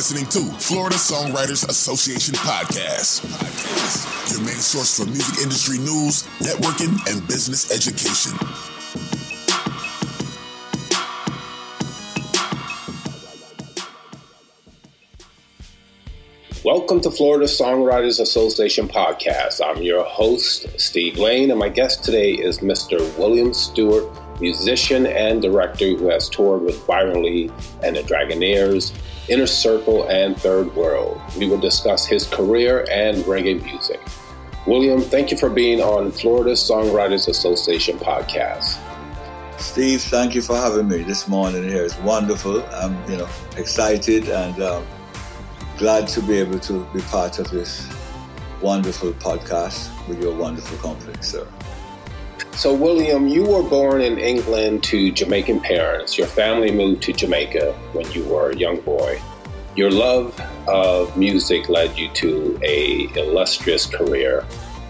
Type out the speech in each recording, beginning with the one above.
listening to Florida Songwriters Association Podcast. Your main source for music industry news, networking, and business education. Welcome to Florida Songwriters Association podcast. I'm your host, Steve Lane, and my guest today is Mr. William Stewart, musician and director who has toured with Byron Lee and the Dragonaires, Inner Circle, and Third World. We will discuss his career and reggae music. William, thank you for being on Florida Songwriters Association podcast. Steve, thank you for having me this morning here. It's wonderful. I'm, you know, excited and um, glad to be able to be part of this wonderful podcast with your wonderful company, sir. So, William, you were born in England to Jamaican parents. Your family moved to Jamaica when you were a young boy. Your love of music led you to a illustrious career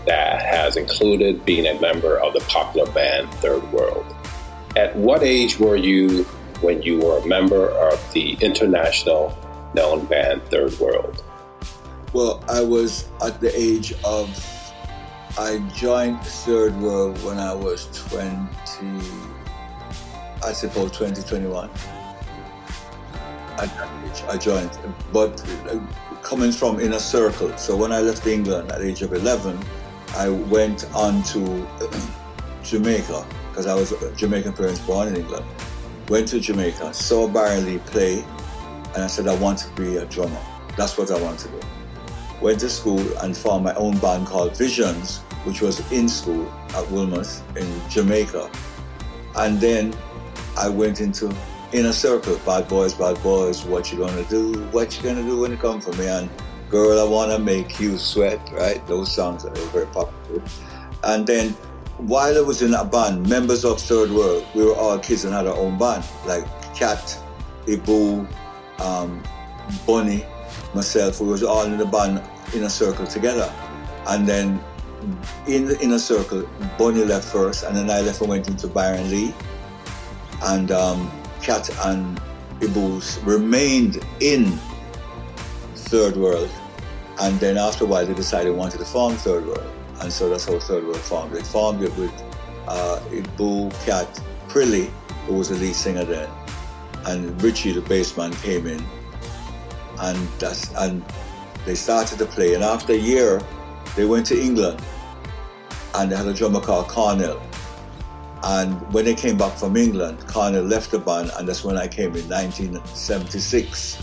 that has included being a member of the popular band Third World. At what age were you when you were a member of the international known band Third World? Well, I was at the age of, I joined Third World when I was 20, I suppose 2021. At that age, I joined, but uh, coming from Inner Circle. So when I left England at age of 11, I went on to Jamaica because I was Jamaican parents born in England. Went to Jamaica, saw Byron Lee play, and I said I want to be a drummer. That's what I want to do. Went to school and formed my own band called Visions, which was in school at Wilmot in Jamaica. And then I went into Inner Circle, Bad Boys, Bad Boys, What You Gonna Do, What You Gonna Do When You Come For Me, and Girl, I Wanna Make You Sweat, right? Those songs were very popular. And then while I was in that band, members of Third World, we were all kids and had our own band, like Cat, Ibo, um, Bunny, myself, we was all in the band in a circle together. And then in the inner circle, Bonnie left first, and then I left and went into Byron Lee. And um, Cat and Ibo remained in Third World. And then after a while, they decided they wanted to form Third World. And so that's how Third World formed. They formed it with uh, Ibo, Cat, Prilly, who was the lead singer then, and Richie, the bassman, came in, and that's and they started to play. And after a year, they went to England, and they had a drummer called Cornell. And when they came back from England, Cornell left the band, and that's when I came in 1976.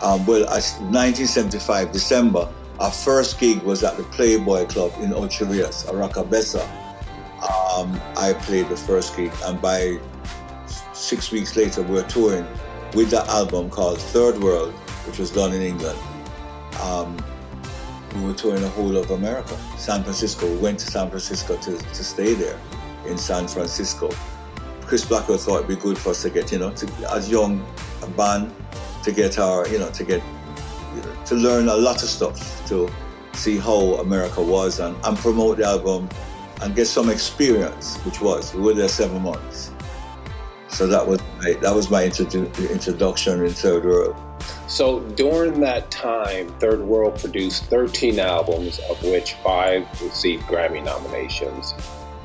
Um, well, 1975 December, our first gig was at the Playboy Club in Ocho Rios, Oracabessa. Um, I played the first gig, and by six weeks later, we were touring with the album called Third World, which was done in England. Um, we were touring the whole of America. San Francisco, we went to San Francisco to, to stay there in San Francisco. Chris Blackwell thought it'd be good for us to get, you know, to, as young a band, to get our, you know, to get, you know, to learn a lot of stuff, to see how America was and, and promote the album and get some experience, which was, we were there seven months. So that was my, that was my introdu- introduction in Third World. So during that time, Third World produced 13 albums, of which five received Grammy nominations.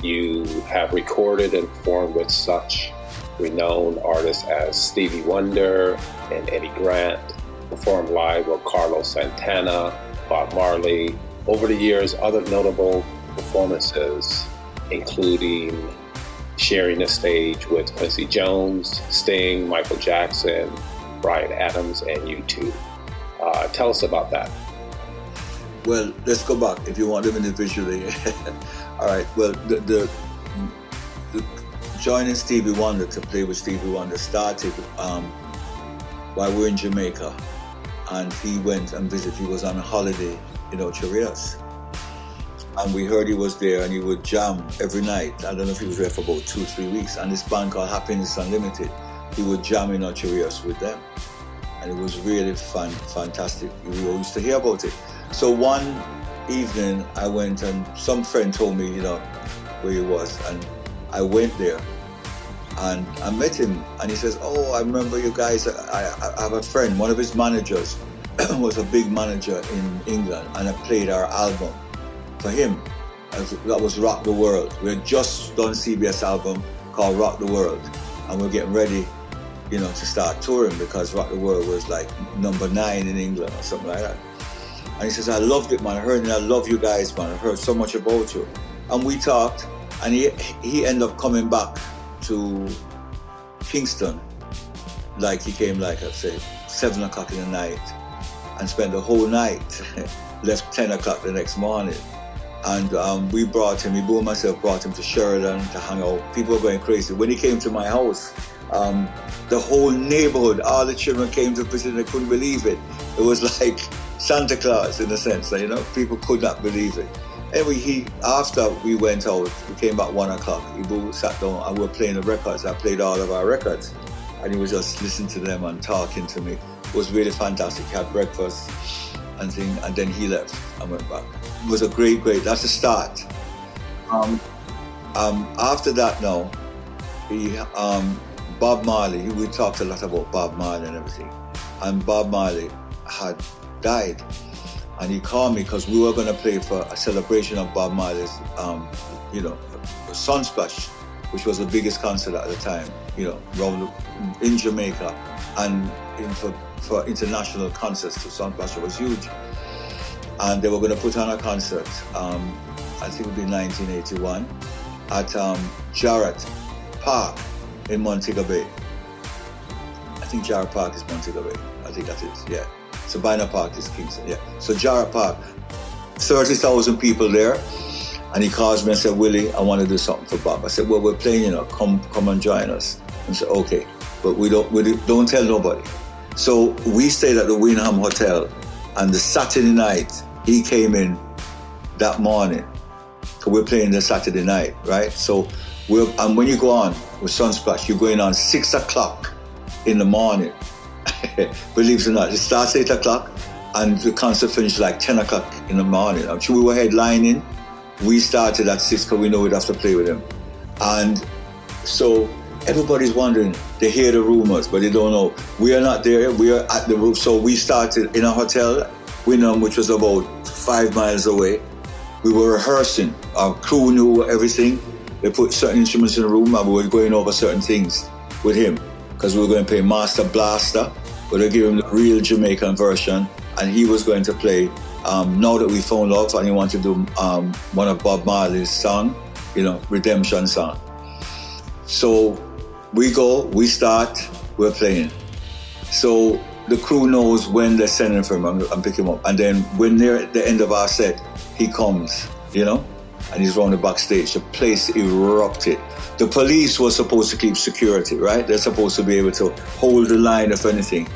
You have recorded and performed with such renowned artists as Stevie Wonder and Eddie Grant, performed live with Carlos Santana, Bob Marley. Over the years, other notable performances, including sharing the stage with Quincy Jones, Sting, Michael Jackson, Bryan Adams, and U2. Uh, tell us about that. Well, let's go back if you want them individually. All right. Well, the, the, the, joining Stevie Wonder to play with Stevie Wonder started um, while we were in Jamaica, and he went and visited. He was on a holiday in Ocho Rios and we heard he was there and he would jam every night. I don't know if he was there for about two, three weeks. And this band called Happiness Unlimited, he would jam in Ocho Rios with them. And it was really fun, fantastic. We all used to hear about it. So one evening I went and some friend told me, you know, where he was. And I went there and I met him, and he says, "Oh, I remember you guys. I, I have a friend. One of his managers was a big manager in England, and I played our album for him. That was Rock the World. We had just done CBS album called Rock the World, and we we're getting ready, you know, to start touring because Rock the World was like number nine in England or something like that." And he says, "I loved it, man. I heard it. I love you guys, man. I heard so much about you." And we talked, and he he ended up coming back to Kingston, like he came like I say seven o'clock in the night, and spent the whole night. Left ten o'clock the next morning, and um, we brought him. Ibo and myself brought him to Sheridan to hang out. People were going crazy when he came to my house. Um, the whole neighborhood, all the children came to visit. and They couldn't believe it. It was like Santa Claus in a sense. You know, people could not believe it. Anyway, he after we went out, we came back one o'clock. Ibo sat down and we were playing the records. I played all of our records, and he was just listening to them and talking to me. It was really fantastic. He had breakfast and thing, and then he left and went back. It was a great, great. That's a start. Um, um, after that, now, he, um, Bob Marley. We talked a lot about Bob Marley and everything, and Bob Marley had died and he called me because we were going to play for a celebration of Bob Marley's, um, you know, Sunsplash, which was the biggest concert at the time, you know, in Jamaica, and in for, for international concerts. to So Sunsplash was huge, and they were going to put on a concert. Um, I think it would be 1981 at um, Jarrett Park in Montego Bay. I think Jarrett Park is Montego Bay. I think that is, it. yeah. Sabina Park is Kingston, yeah. So Jarrett Park, 30,000 people there. And he calls me and said, Willie, I want to do something for Bob. I said, well, we're playing, you know, come come and join us. And said, okay, but we don't, we don't tell nobody. So we stayed at the Wyndham Hotel and the Saturday night, he came in that morning. So we're playing the Saturday night, right? So we're, and when you go on with Sunsplash, you're going on six o'clock in the morning. Believe it or not, it starts 8 o'clock and the concert finished like 10 o'clock in the morning. I'm sure we were headlining. We started at 6 because we know we'd have to play with him. And so everybody's wondering, they hear the rumors, but they don't know. We are not there, we are at the roof. So we started in a hotel, Wyndham, which was about five miles away. We were rehearsing. Our crew knew everything. They put certain instruments in the room and we were going over certain things with him because we were going to play Master Blaster but I gave him the real Jamaican version, and he was going to play um, Now That We Found Love, and he wanted to do um, one of Bob Marley's song, you know, Redemption song. So we go, we start, we're playing. So the crew knows when they're sending for him and, pick him up. And then when they're at the end of our set, he comes, you know, and he's running backstage. The place erupted. The police were supposed to keep security, right? They're supposed to be able to hold the line if anything.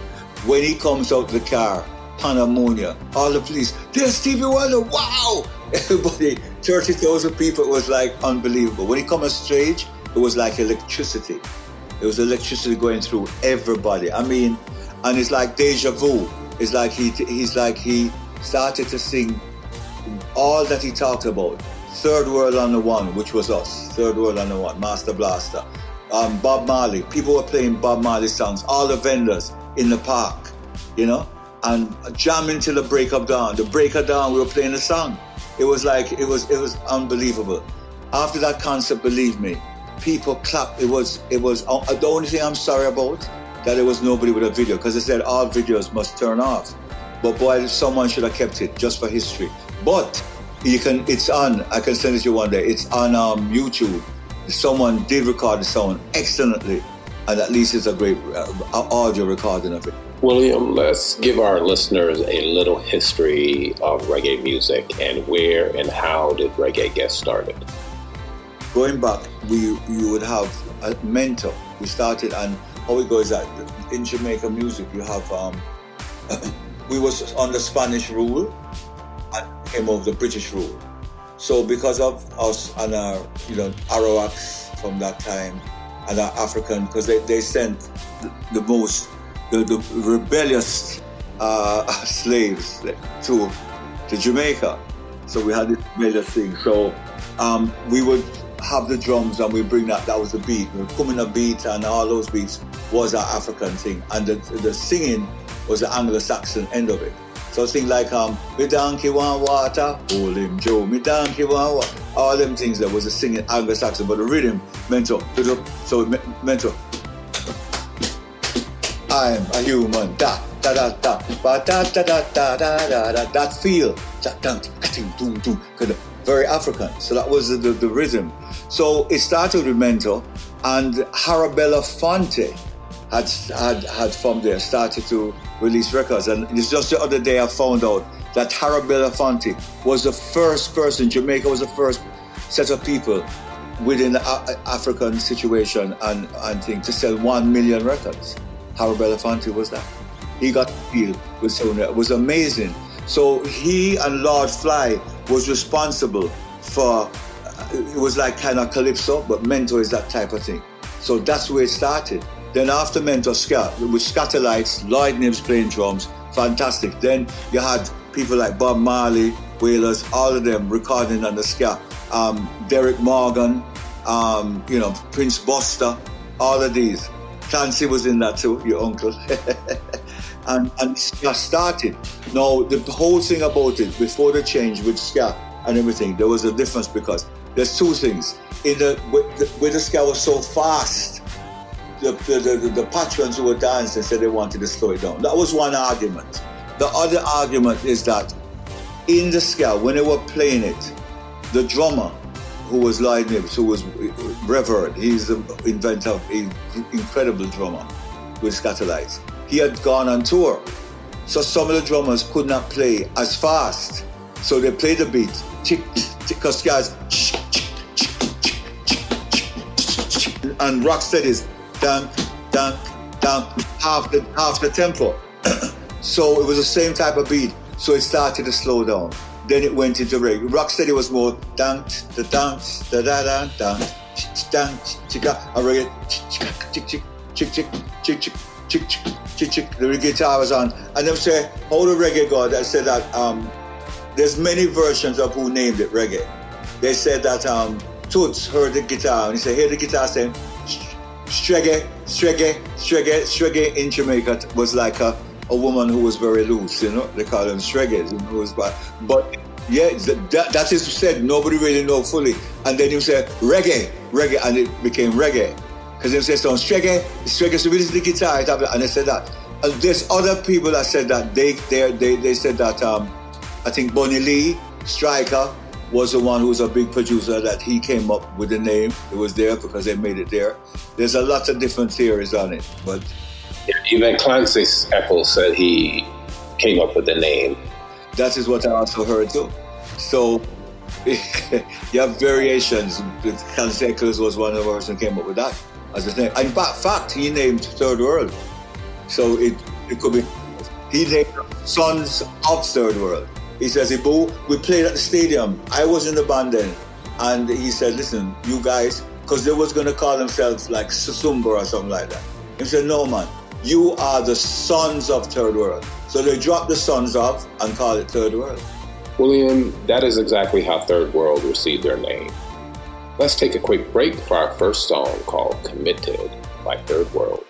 When he comes out the car, pandemonium, all the police, there's Stevie Wonder, wow! Everybody, 30,000 people, it was like unbelievable. When he comes on stage, it was like electricity. It was electricity going through everybody. I mean, and it's like deja vu. It's like he, he's like he started to sing all that he talked about. Third World on the One, which was us. Third World on the One, Master Blaster. Um, Bob Marley. People were playing Bob Marley songs. All the vendors in the park, you know, and jamming till the break of dawn. The break of dawn, we were playing a song. It was like it was it was unbelievable. After that concert, believe me, people clapped. It was it was uh, the only thing I'm sorry about that there was nobody with a video because they said all videos must turn off. But boy, someone should have kept it just for history. But you can, it's on. I can send it to you one day. It's on um, YouTube. Someone did record the sound excellently and at least it's a great uh, audio recording of it. William, let's give our listeners a little history of reggae music and where and how did reggae get started. Going back, we you would have a mentor. We started, and how it goes that in Jamaica music, you have um, we was under Spanish rule and came over the British rule. So because of us and our you know Arawaks from that time, and are African because they, they sent the, the most, the, the rebellious uh, slaves to, to Jamaica. So we had this rebellious thing. So um, we would have the drums and we bring that. That was the beat. We come a beat and all those beats was our African thing, and the the singing was the Anglo-Saxon end of it. So things like um, me donkey want water, hold him Joe, me donkey want water. All them things that was a singing Anglo-Saxon, but the rhythm meant to, so it meant to. I'm a human, da da da da, ba da da da da da da da. That feel, that dum dum dum, kind of very African. So that was the, the, rhythm. So it started with Mento, and Harry Belafonte had, had, had from there started to release records. And it's just the other day I found out that Harry Belafonte was the first person, Jamaica was the first set of people within the African situation and, and thing to sell one million records. Harry Belafonte was that. He got deal with Sony. It was amazing. So he and Lord Flea was responsible for, it was like kind of Calypso, but Mento is that type of thing. So that's where it started. Then after Mento Scat, with Skatalites, Lloyd Knibbs playing drums, fantastic. Then you had people like Bob Marley, Wailers, all of them recording on the ska. Um, Derrick Morgan, um, you know, Prince Buster, all of these. Clancy was in that too, your uncle. and, and ska started. Now, the whole thing about it, before the change with ska and everything, there was a difference because there's two things. In the, where the ska was so fast, the, the, the, the patrons who were dancing said they wanted to slow it down. That was one argument. The other argument is that in the ska, when they were playing it, the drummer, who was Lloyd Knibbs, who was uh, revered, he's the inventor, incredible drummer with Skatalites. He had gone on tour. So some of the drummers could not play as fast. So they played the beat, because guys, and Rocksteady's dunk, dunk, dunk, half the half the tempo. so it was the same type of beat. So it started to slow down. Then it went into reggae. Rocksteady was more dunk, the dunk, da da da dunk, dunk, chicka, a reggae, chick chick chick chick chick chick chick chick chick chick. Chick, chick, the guitar was on, and them say, "How the reggae god?" I said that um, there's many versions of who named it reggae. They said that um, Toots heard the guitar and he said, "Hear the guitar saying." Strege, Strege, Strege, Strege in Jamaica was like a, a woman who was very loose, you know. They call them Streges, you know. But, but yeah, that, that is said. Nobody really know fully. And then you say reggae, reggae, and it became reggae. Because they say so Strege, Strege, so is the guitar, and they said that. And there's other people that said that they they they, they said that um, I think Bunny Lee, Striker, was the one who was a big producer that he came up with the name. It was there because they made it there. There's a lot of different theories on it, but yeah, even Clancy Eccles said he came up with the name. That is what I also heard too. So you have variations. Clancy Eccles was one of the person who came up with that as a name. In fact, he named Third World. So it, it could be he named Sons of Third World. He says, Ibo, we played at the stadium. I was in the band then. And he said, listen, you guys, because they was going to call themselves like Susumba or something like that. He said, no, man, you are the sons of Third World. So they dropped the sons of and called it Third World. William, that is exactly how Third World received their name. Let's take a quick break for our first song called Committed by Third World.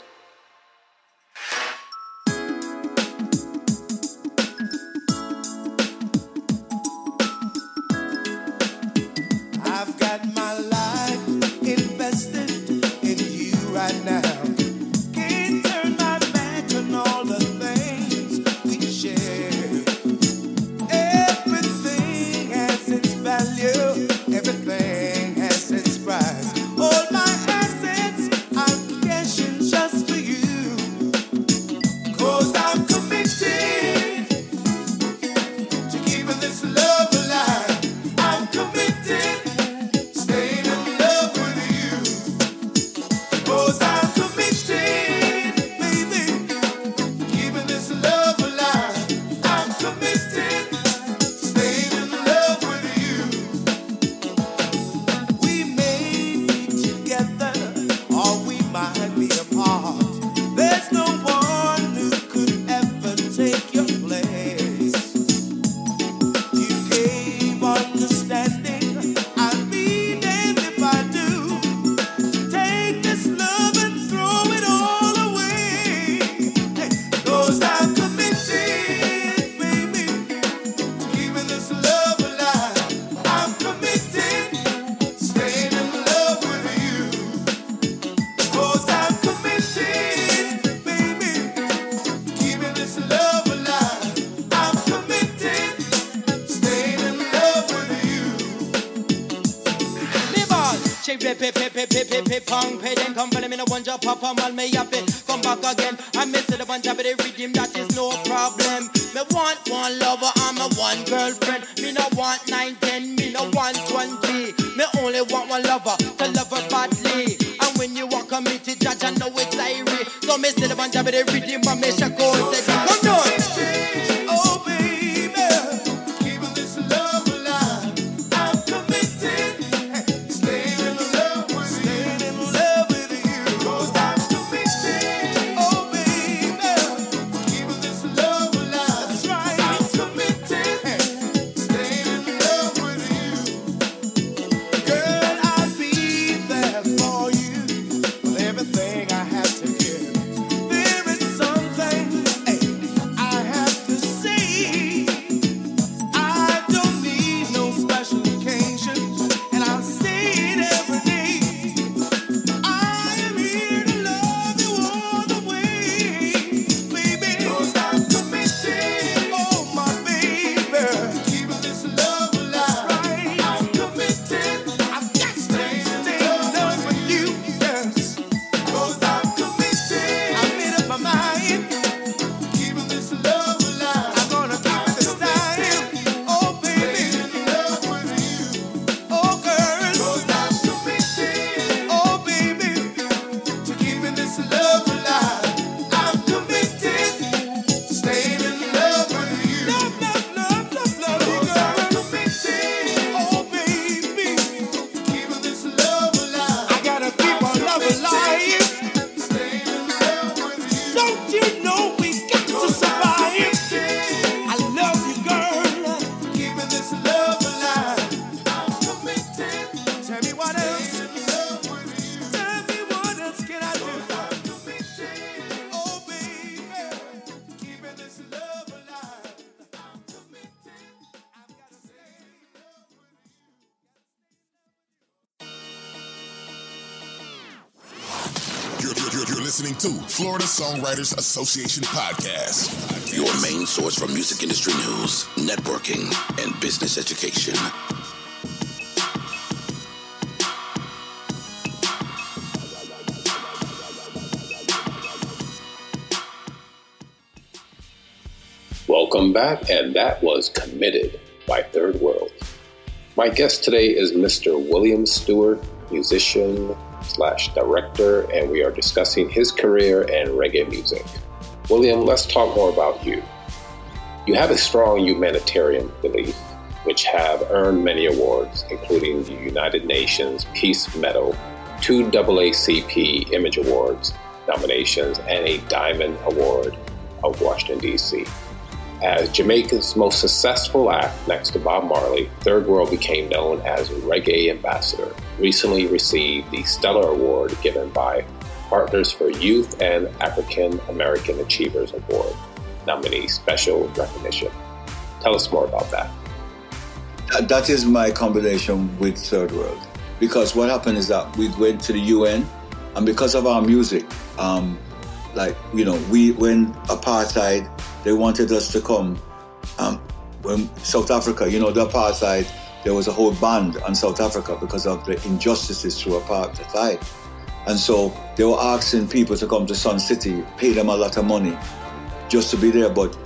Me no one pop on while me up it, come back again. I miss it, the one job of the rhythm, that is no problem. Me want one lover, I'm a one girlfriend. Me no want nine, ten, me no want twenty. Me only want one lover to love her badly. And when you want committed, judge, I know it's irie. So me still the one job of the rhythm, but me shall go and Florida Songwriters Association podcast. Your main source for music industry news, networking, and business education. Welcome back, and that was Committed by Third World. My guest today is Mr. William Stewart, musician, slash director, and we are discussing his career and reggae music. William, let's talk more about you. You have a strong humanitarian belief, which have earned many awards, including the United Nations Peace Medal, two AACP Image Awards nominations, and a Diamond Award of Washington, D.C. As Jamaica's most successful act next to Bob Marley, Third World became known as Reggae Ambassador. Recently received the Stellar Award given by Partners for Youth and African American Achievers Award nominee special recognition. Tell us more about that. That is my combination with Third World. Because what happened is that we went to the UN, and because of our music, um, like you know, we when apartheid they wanted us to come. Um, when South Africa, you know, the apartheid, there was a whole ban on South Africa because of the injustices through apartheid. And so they were asking people to come to Sun City, pay them a lot of money just to be there. But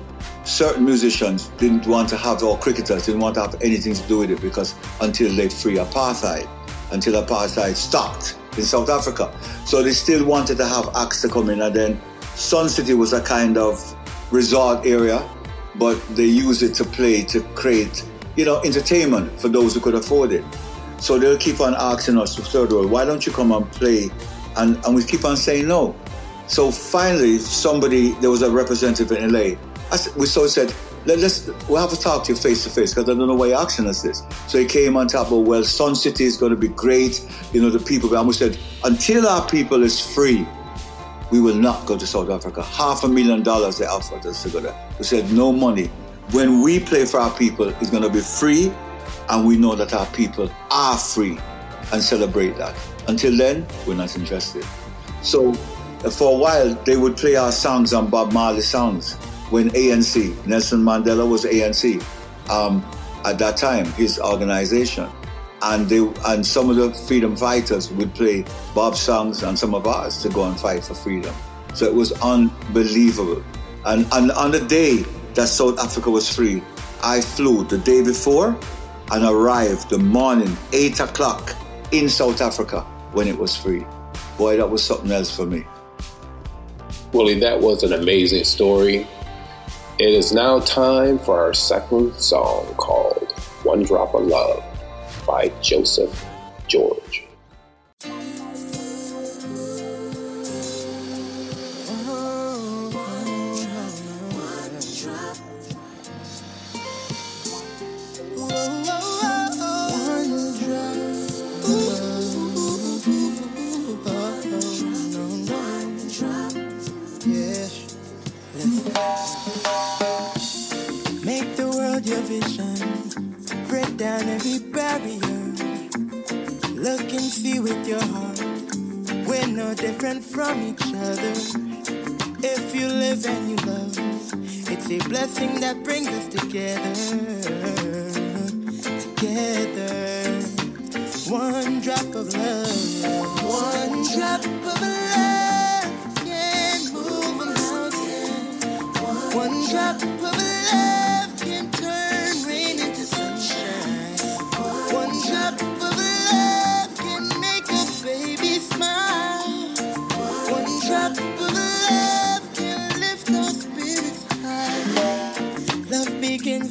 certain musicians didn't want to have, or cricketers didn't want to have anything to do with it because until they free apartheid, until apartheid stopped in South Africa. So they still wanted to have acts to come in. And then Sun City was a kind of resort area, but they use it to play to create, you know, entertainment for those who could afford it. So they'll keep on asking us to third world, why don't you come and play? And, and we keep on saying no. So finally, somebody, there was a representative in LA. I, we so said, Let, us we'll have to talk to you face to face because I don't know why you're asking us this. So he came on top of, well, Sun City is going to be great. You know, the people, and we said, until our people is free, we will not go to South Africa. Half a million dollars they offered us to go there. We said, no money. When we play for our people, it's going to be free, and we know that our people are free and celebrate that. Until then, we're not interested. So for a while, they would play our songs on Bob Marley songs when ANC, Nelson Mandela was ANC um, at that time, his organization. And they and some of the freedom fighters would play Bob's songs and some of ours to go and fight for freedom. So it was unbelievable. And, and on the day that South Africa was free, I flew the day before and arrived the morning, 8 o'clock in South Africa when it was free. Boy, that was something else for me. Willie, that was an amazing story. It is now time for our second song called One Drop of Love by Joseph George.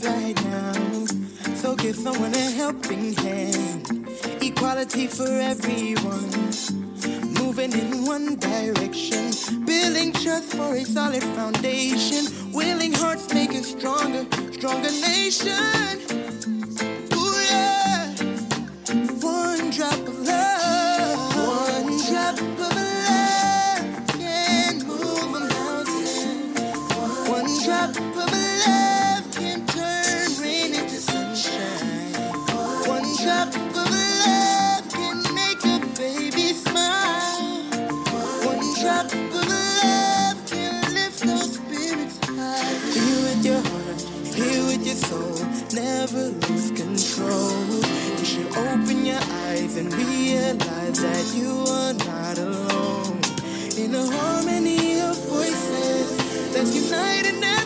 Right now, so give someone a helping hand. Equality for everyone moving in one direction, building trust for a solid foundation, willing hearts make a stronger, stronger nation. Realize that you are not alone. In a harmony of voices that's united every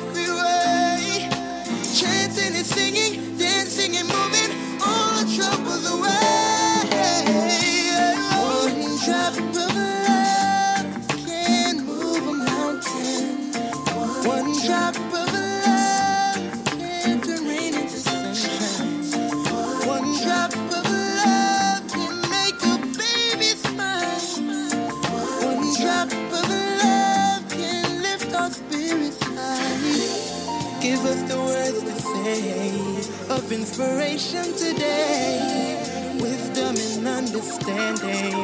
inspiration today. Wisdom and understanding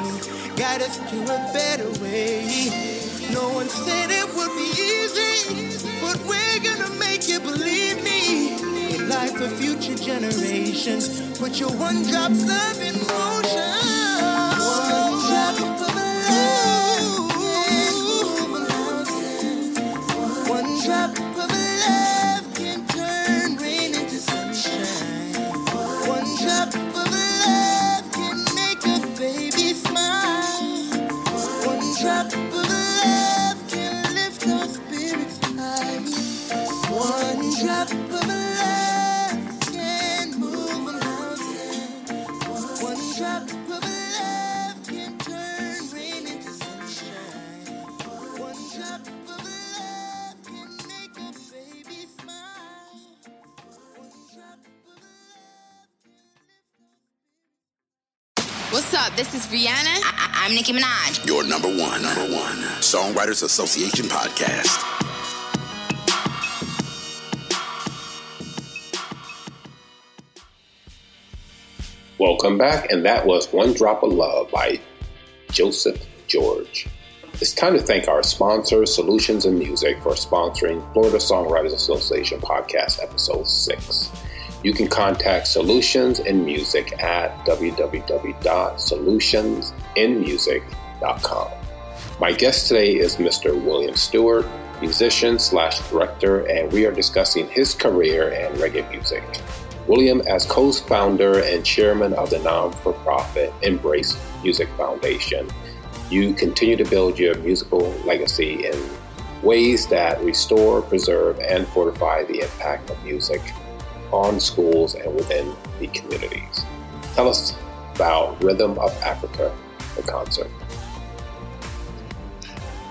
guide us to a better way. No one said it would be easy, but we're gonna make it, believe me. A life for future generations. Put your one drop love in motion. One drop of Nicki Minaj. Your number one, number one Songwriters Association podcast. Welcome back, and that was One Drop of Love by Joseph George. It's time to thank our sponsor, Solutions in Music, for sponsoring Florida Songwriters Association podcast episode 6. You can contact Solutions in Music at www.solutionsinmusic.com. My guest today is Mr. William Stewart, musician slash director, and we are discussing his career and reggae music. William, as co founder and chairman of the non for profit Embrace Music Foundation, you continue to build your musical legacy in ways that restore, preserve, and fortify the impact of music on schools and within the communities. Tell us about Rhythm of Africa, the concert.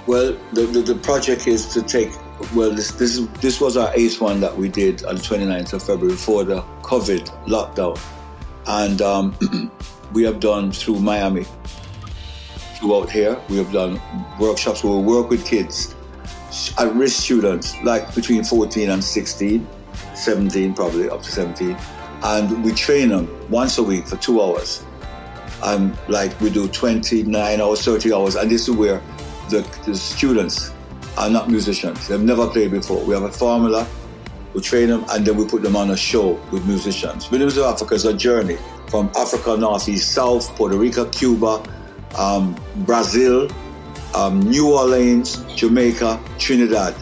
Well, the, the, the project is to take well, this this this was our eighth one that we did on the 29th of February before the COVID lockdown, and um, we have done through Miami, throughout here. We have done workshops where we work with kids, at-risk students, like between 14 and 16, 17 probably up to 17, and we train them once a week for two hours. And like we do 29 hours, 30 hours, and this is where the, the students are not musicians. They've never played before. We have a formula, we train them, and then we put them on a show with musicians. Rhythms of Africa is a journey from Africa, Northeast, South, Puerto Rico, Cuba, um, Brazil, um, New Orleans, Jamaica, Trinidad.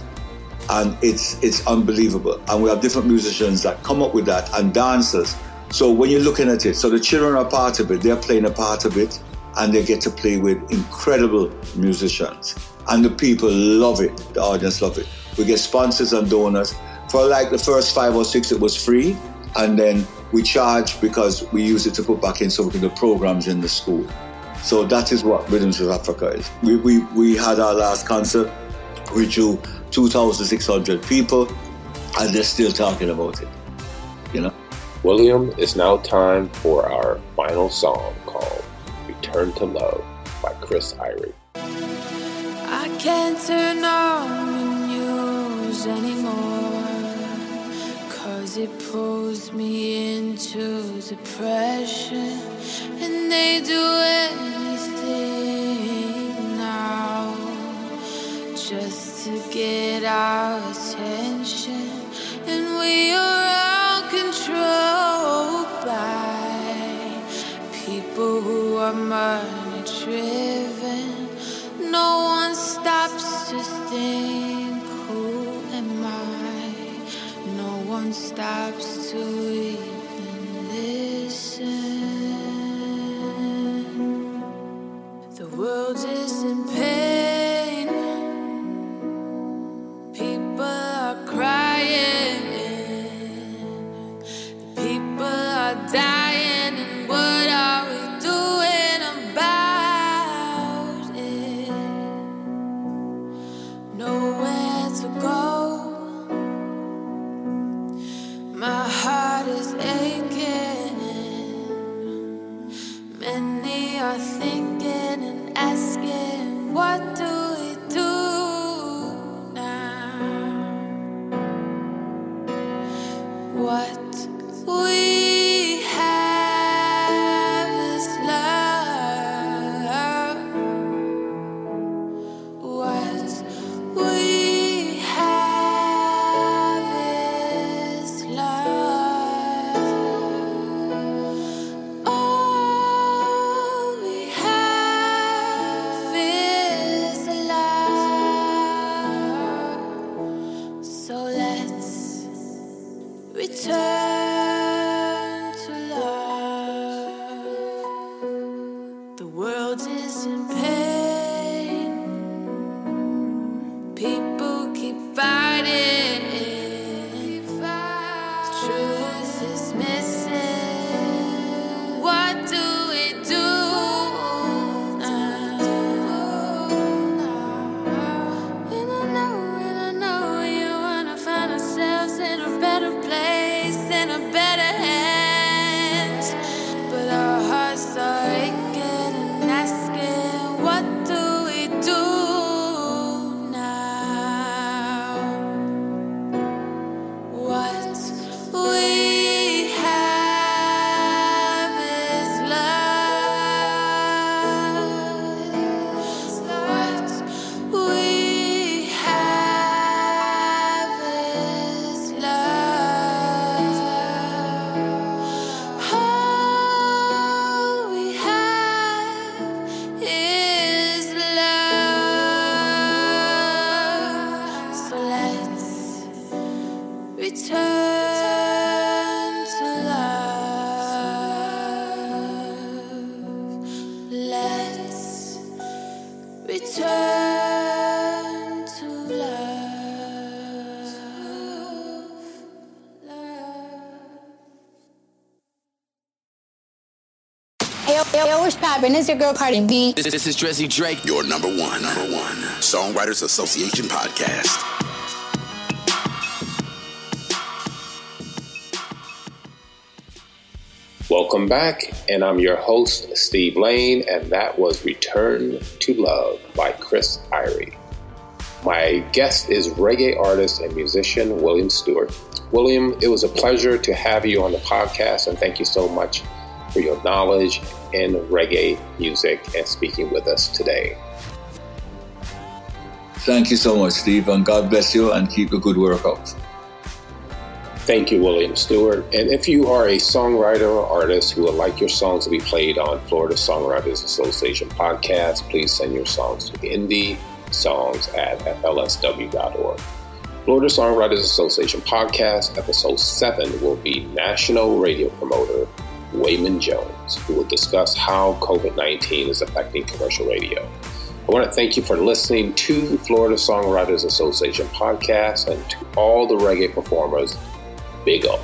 And it's it's unbelievable. And we have different musicians that come up with that and dancers. So when you're looking at it, so the children are part of it, they're playing a part of it, and they get to play with incredible musicians and the people love it. The audience love it. We get sponsors and donors. For like the first five or six, it was free, and then we charge because we use it to put back in the programs in the school. So that is what Rhythms of Africa is. We, we, we had our last concert, we drew 2,600 people, and they're still talking about it. You know. William, it's now time for our final song called "Return to Love" by Chris Irie. I can't turn on the news anymore Cause it pulls me into depression And they do anything now Just to get our attention And we are out controlled by People who are money driven no one stops to think, who am I? No one stops to even listen. The world return Yo, what's? It's your girl Cardi B. This, this is Drizzy Drake, your number one, number one Songwriters Association podcast. Welcome back, and I'm your host, Steve Lane, and that was Return to Love by Chris Irie. My guest is reggae artist and musician William Stewart. William, it was a pleasure to have you on the podcast, and thank you so much for your knowledge in reggae music and speaking with us today. Thank you so much, Steve, and God bless you and keep a good work up. Thank you, William Stewart. And if you are a songwriter or artist who would like your songs to be played on Florida Songwriters Association podcast, please send your songs to indie songs at flsw.org. Florida Songwriters Association podcast, episode 7, will be national radio promoter Waymon Jones, who will discuss how COVID 19 is affecting commercial radio. I want to thank you for listening to the Florida Songwriters Association podcast and to all the reggae performers big up.